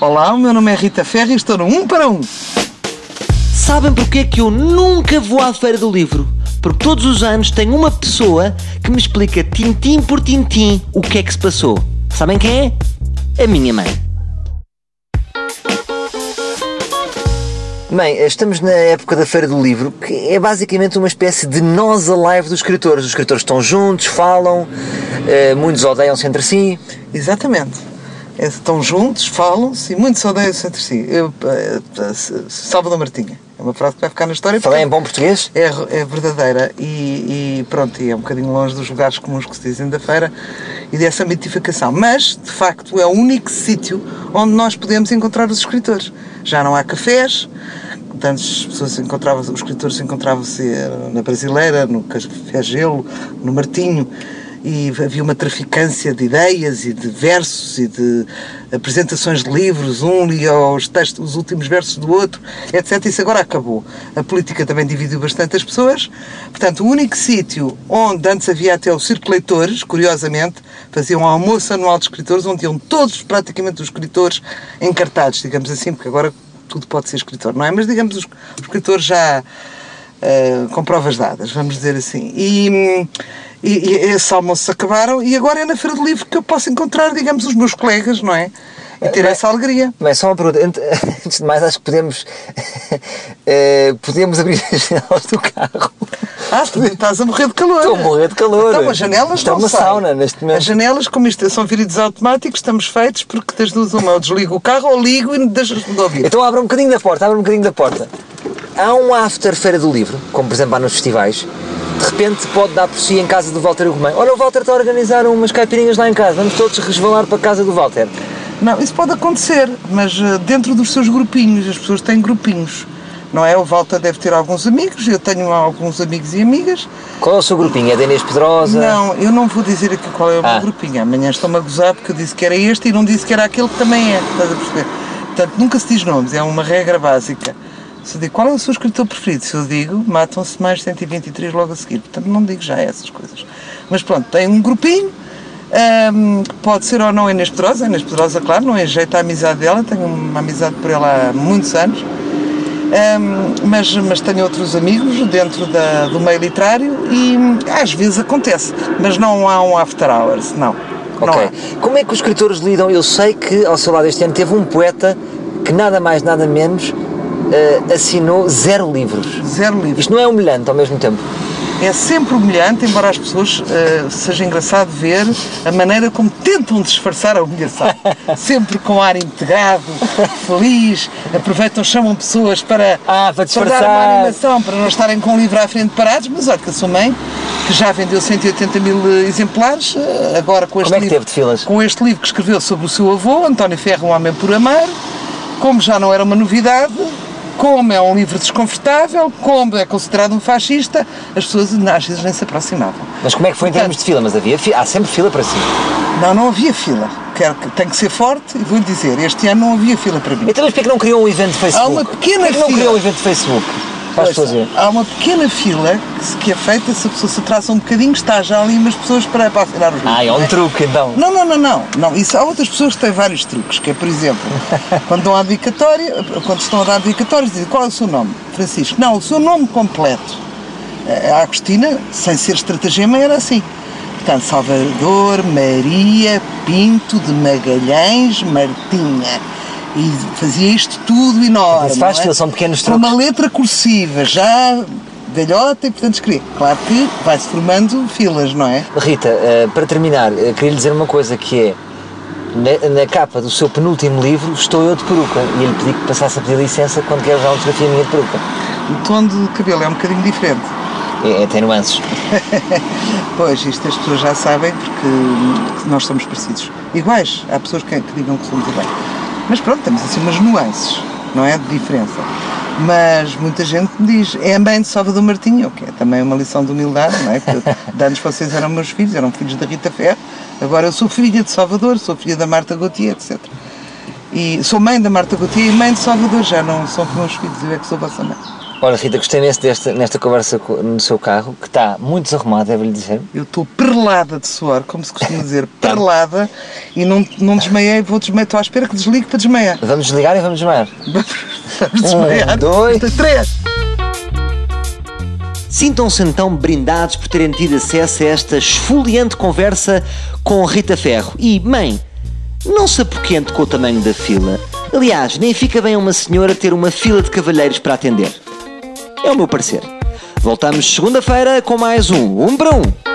Olá, o meu nome é Rita Ferro e estou no 1 para 1. Sabem porquê que eu nunca vou à Feira do Livro? Porque todos os anos tem uma pessoa que me explica tintim por tintim o que é que se passou. Sabem quem é? A minha mãe. Mãe, estamos na época da Feira do Livro, que é basicamente uma espécie de nós alive dos escritores. Os escritores estão juntos, falam, eh, muitos odeiam-se entre si. Exatamente. É, Estão juntos, falam-se e muitos odeiam-se entre si. Eu, eh, eh, Salvador Martinha. É uma frase que vai ficar na história. Falei em bom português? É, é verdadeira e, e pronto, e é um bocadinho longe dos lugares comuns que se dizem da feira e dessa mitificação. Mas, de facto, é o único sítio onde nós podemos encontrar os escritores. Já não há cafés, tantas pessoas encontravam, os escritores encontravam-se eh, na Brasileira, no Café Gelo, no Martinho, e havia uma traficância de ideias e de versos e de apresentações de livros, um lia os textos, os últimos versos do outro, etc. Isso agora acabou. A política também dividiu bastante as pessoas. Portanto, o único sítio onde antes havia até o Circo Leitores, curiosamente, faziam um almoço anual de escritores, onde iam todos, praticamente, os escritores encartados, digamos assim, porque agora tudo pode ser escritor, não é? Mas, digamos, os, escritores já eh, com provas dadas, vamos dizer assim. E, e, e esses almoços acabaram e agora é na Feira do Livro que eu posso encontrar, digamos, os meus colegas, não é? E ter Mas- essa alegria. Mas só uma pergunta. Ant- Antes de mais, acho que podemos. eh, podemos abrir as janelas do carro. Ah, estás a morrer de calor. Estou a morrer de calor. Então, as janelas Isto é não uma saem. sauna neste momento. As janelas, como isto são vidros automáticos, estamos feitos porque das duas uma, eu desligo o carro ou ligo e deixas de ouvir. Então abre um bocadinho da porta, abre um bocadinho da porta. Há um after Feira do Livro, como por exemplo há nos festivais. De repente pode dar por si em casa do Walter Romão. Olha, o Walter está a organizar umas caipirinhas lá em casa. Vamos todos resvalar para a casa do Walter. Não, isso pode acontecer, mas eh, dentro dos seus grupinhos, as pessoas têm grupinhos. Não é? O Walter deve ter alguns amigos, eu tenho alguns amigos e amigas. Qual é o seu grupinho? É da Inês Pedrosa? Não, eu não vou dizer aqui qual é o Ah. meu grupinho. Amanhã estou-me a gozar porque eu disse que era este e não disse que era aquele que também é. Estás a perceber? Portanto, nunca se diz nomes, é uma regra básica. Se eu digo qual é o seu escritor preferido, se eu digo, matam-se mais 123 logo a seguir. Portanto, não digo já essas coisas. Mas pronto, tem um grupinho, que pode ser ou não a Inês Pedrosa. A Inês Pedrosa, claro, não enjeita a amizade dela, tenho uma amizade por ela há muitos anos. Ahm, mas, mas tenho outros amigos dentro da- do meio literário e às vezes acontece, mas não há um after hours, não. não Ok. há. Como é que os escritores lidam? Eu sei que ao seu lado este ano teve um poeta que nada mais, nada menos eh, assinou zero livros. Zero livros. Isto não é humilhante ao mesmo tempo. É sempre humilhante, embora as pessoas eh, seja engraçado ver a maneira como tentam disfarçar a humilhação. sempre com ar integrado, feliz, aproveitam, chamam pessoas para, Ah, para para dar disfarçar. uma animação, para não estarem com o livro à frente parados, mas olha que a sua mãe, que já vendeu 180 mil eh, exemplares, agora com este Como é que livro. teve de filas? Com este livro que escreveu sobre o seu avô, António Ferro, um homem por amar, como já não era uma novidade, como é um livro desconfortável, como é considerado um fascista, as pessoas às vezes nem se aproximavam. Mas como é que foi em Portanto- termos de fila? Mas havia fi- há sempre fila para si. Não, não havia fila. Quero que, tem que ser forte e vou-lhe dizer, este ano não havia fila para mim. Então mas porquê que não criou um evento de Facebook? uma pequena Porquê que não fila. criou um evento de Facebook? Ouça, verem. Há uma pequena fila que, se- que é feita, se a pessoa se atrasa um bocadinho, está já ali umas pessoas para, para assinar os livros. Ah, é um truque então. Não, não, não, não, não. Isso, há outras pessoas que têm vários truques, que é, por exemplo, quando dão a dedicatória, quando estão a dar dedicatórias, dizem qual é o seu nome? Francisco. Não, o seu nome completo. A Agostina, sem ser estratagema, era assim. Portanto, Salvador Maria Pinto de Magalhães Martinha. E fazia isto tudo enorme. Não é? fila, são pequenos Com uma letra cursiva, já velhota e, portanto, escrevia. Claro que vai-se formando filas, não é? Rita, eh, para terminar, eh, queria lhe dizer uma coisa que é na, na capa do seu penúltimo livro estou eu de peruca e ele pedi que passasse a pedir licença quando quer usar uma fotografia minha de peruca. O tom de cabelo é um bocadinho diferente. É, é, tem nuances. Pois, isto as pessoas já sabem porque nós somos parecidos. Iguais. Há pessoas que, que digam que somos iguais. Mas pronto, temos assim umas nuances, não é? De diferença. Mas muita gente me diz, é a mãe de Salvador Martinho, o que é também uma lição de humildade, não é? Porque de anos vocês eram meus filhos, eram filhos da Rita Ferro, agora eu sou filha de Salvador, sou filha da Marta Gautier, etc. E sou mãe da Marta Gautier e mãe de Salvador, já não são meus filhos, eu é que sou vossa mãe. Olha, Rita, gostei imenso desta, nesta conversa co- no seu carro, que está muito desarrumado, devo-lhe dizer. Eu estou perlada de suor, como se costuma dizer, perlada, e não, não desmaiei, vou desmaiar, estou à espera que desligue para desmaiar. Vamos desligar e vamos desmaiar. Vamos desmaiar. dois. três. Sintam-se então brindados por terem tido acesso a esta esfoliante conversa com Rita Ferro. E, mãe, não se apoquente com o tamanho da fila. Aliás, nem fica bem a uma senhora ter uma fila de cavalheiros para atender. É o meu parecer. Voltamos segunda-feira com mais um Um para Um.